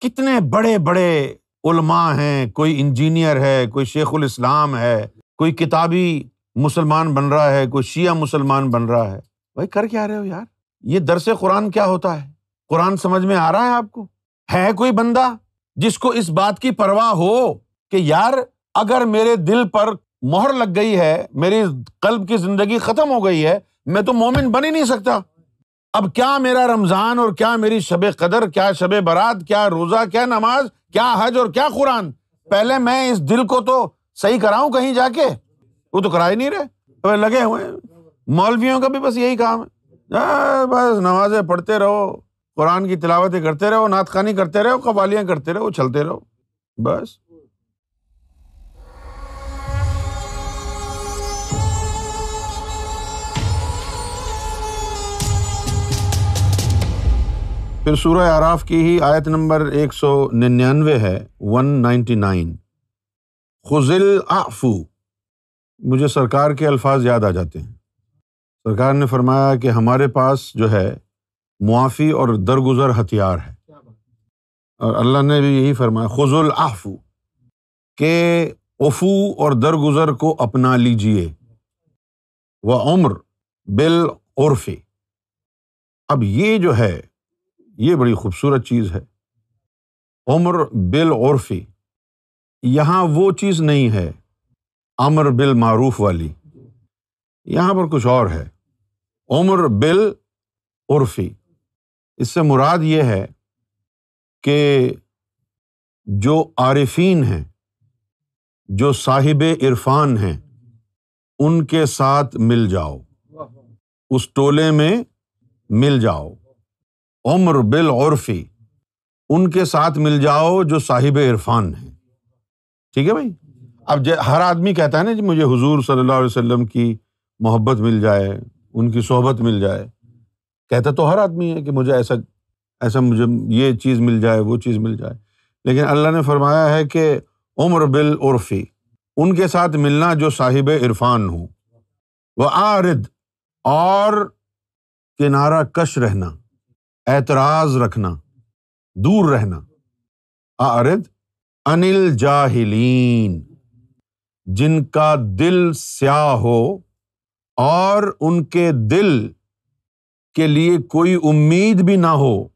کتنے بڑے بڑے علماء ہیں، کوئی انجینئر ہے، کوئی شیخ الاسلام ہے، کوئی کتابی مسلمان بن رہا ہے، کوئی شیعہ مسلمان بن رہا ہے۔ بھائی، کر کے آ رہے ہو یار؟ یہ درس قرآن کیا ہوتا ہے؟ قرآن سمجھ میں آ رہا ہے آپ کو؟ ہے کوئی بندہ جس کو اس بات کی پرواہ ہو کہ یار اگر میرے دل پر مہر لگ گئی ہے، میری قلب کی زندگی ختم ہو گئی ہے، میں تو مومن بن ہی نہیں سکتا۔ اب کیا میرا رمضان اور کیا میری شب قدر، کیا شب برات، کیا روزہ، کیا نماز، کیا حج اور کیا قرآن؟ پہلے میں اس دل کو تو صحیح کراؤں کہیں جا کے؟ وہ تو کرا ہی نہیں رہے۔ لگے ہوئے مولویوں کا بھی بس یہی کام ہے۔ بس نمازیں پڑھتے رہو، قرآن کی تلاوتیں کرتے رہو، نعت خانی کرتے رہو، قوالیاں کرتے رہو، چلتے رہو۔ بس۔ پھر سورہ آراف کی ہی آیت نمبر ایک سو ننانوے ہے ون نائنٹی نائن خزل آفو مجھے سرکار کے الفاظ یاد آ جاتے ہیں۔ سرکار نے فرمایا کہ ہمارے پاس جو ہے، معافی اور درگزر ہتھیار ہے۔ اور اللہ نے بھی یہی فرمایا خز الآفو کہ افو اور درگزر کو اپنا لیجیے وہ عمر بال عرفی اب یہ جو ہے یہ بڑی خوبصورت چیز ہے۔ عمر بال عرفی یہاں وہ چیز نہیں ہے، امر بال معروف والی۔ یہاں پر کچھ اور ہے۔ عمر بال عرفی اس سے مراد یہ ہے کہ جو عارفین ہیں، جو صاحب عرفان ہیں، ان کے ساتھ مل جاؤ، اس ٹولے میں مل جاؤ۔ عمر بالعرفی ان کے ساتھ مل جاؤ جو صاحب عرفان ہیں۔ ٹھیک ہے بھائی؟ اب ہر آدمی کہتا ہے نا جی مجھے حضور صلی اللہ علیہ وسلم کی محبت مل جائے، ان کی صحبت مل جائے۔ کہتا تو ہر آدمی ہے کہ مجھے ایسا ایسا مجھے یہ چیز مل جائے، وہ چیز مل جائے۔ لیکن اللہ نے فرمایا ہے کہ عمر بالعرفی ان کے ساتھ ملنا جو صاحب عرفان ہوں۔ وہ آرد اور کنارہ کش رہنا۔ اعتراض رکھنا، دور رہنا۔ آرد انل جاہلین، جن کا دل سیاہ ہو اور ان کے دل کے لیے کوئی امید بھی نہ ہو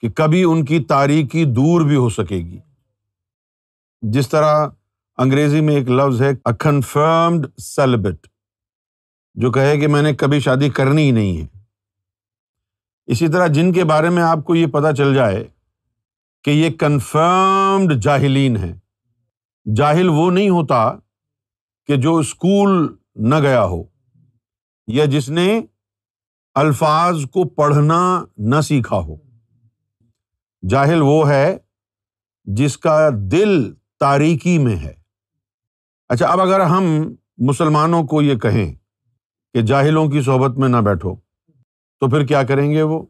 کہ کبھی ان کی تاریخی دور بھی ہو سکے گی۔ جس طرح انگریزی میں ایک لفظ ہے کنفرمڈ سیلیبٹ جو کہے کہ میں نے کبھی شادی کرنی ہی نہیں ہے۔ اسی طرح جن کے بارے میں آپ کو یہ پتا چل جائے کہ یہ کنفرمڈ جاہلین ہے جاہل وہ نہیں ہوتا کہ جو اسکول نہ گیا ہو یا جس نے الفاظ کو پڑھنا نہ سیکھا ہو۔ جاہل وہ ہے جس کا دل تاریکی میں ہے۔ اچھا اب اگر ہم مسلمانوں کو یہ کہیں کہ جاہلوں کی صحبت میں نہ بیٹھو تو پھر کیا کریں گے وہ؟